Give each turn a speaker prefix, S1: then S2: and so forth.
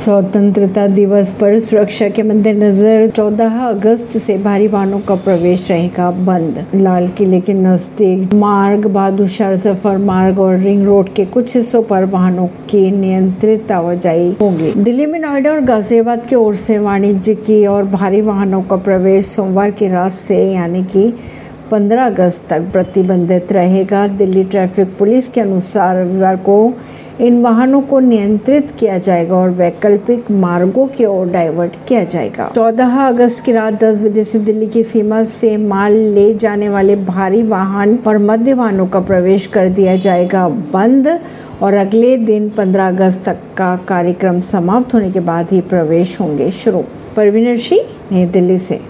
S1: स्वतंत्रता दिवस पर सुरक्षा के मद्देनजर 14 अगस्त से भारी वाहनों का प्रवेश रहेगा बंद। लाल किले के नज़दीक मार्ग बहादुर शाह मार्ग और रिंग रोड के कुछ हिस्सों पर वाहनों की नियंत्रित आवाजाही होगी। दिल्ली में नोएडा और गाजियाबाद की ओर से वाणिज्य की और भारी वाहनों का प्रवेश सोमवार की रात से यानी की 15 अगस्त तक प्रतिबंधित रहेगा। दिल्ली ट्रैफ़िक पुलिस के अनुसार रविवार को इन वाहनों को नियंत्रित किया जाएगा और वैकल्पिक मार्गों की ओर डाइवर्ट किया जाएगा। 14 अगस्त की रात 10 बजे से दिल्ली की सीमा से माल ले जाने वाले भारी वाहन और मध्य वाहनों का प्रवेश कर दिया जाएगा बंद और अगले दिन 15 अगस्त तक का कार्यक्रम समाप्त होने के बाद ही प्रवेश होंगे शुरू। परवीनर सिंह, नई दिल्ली से।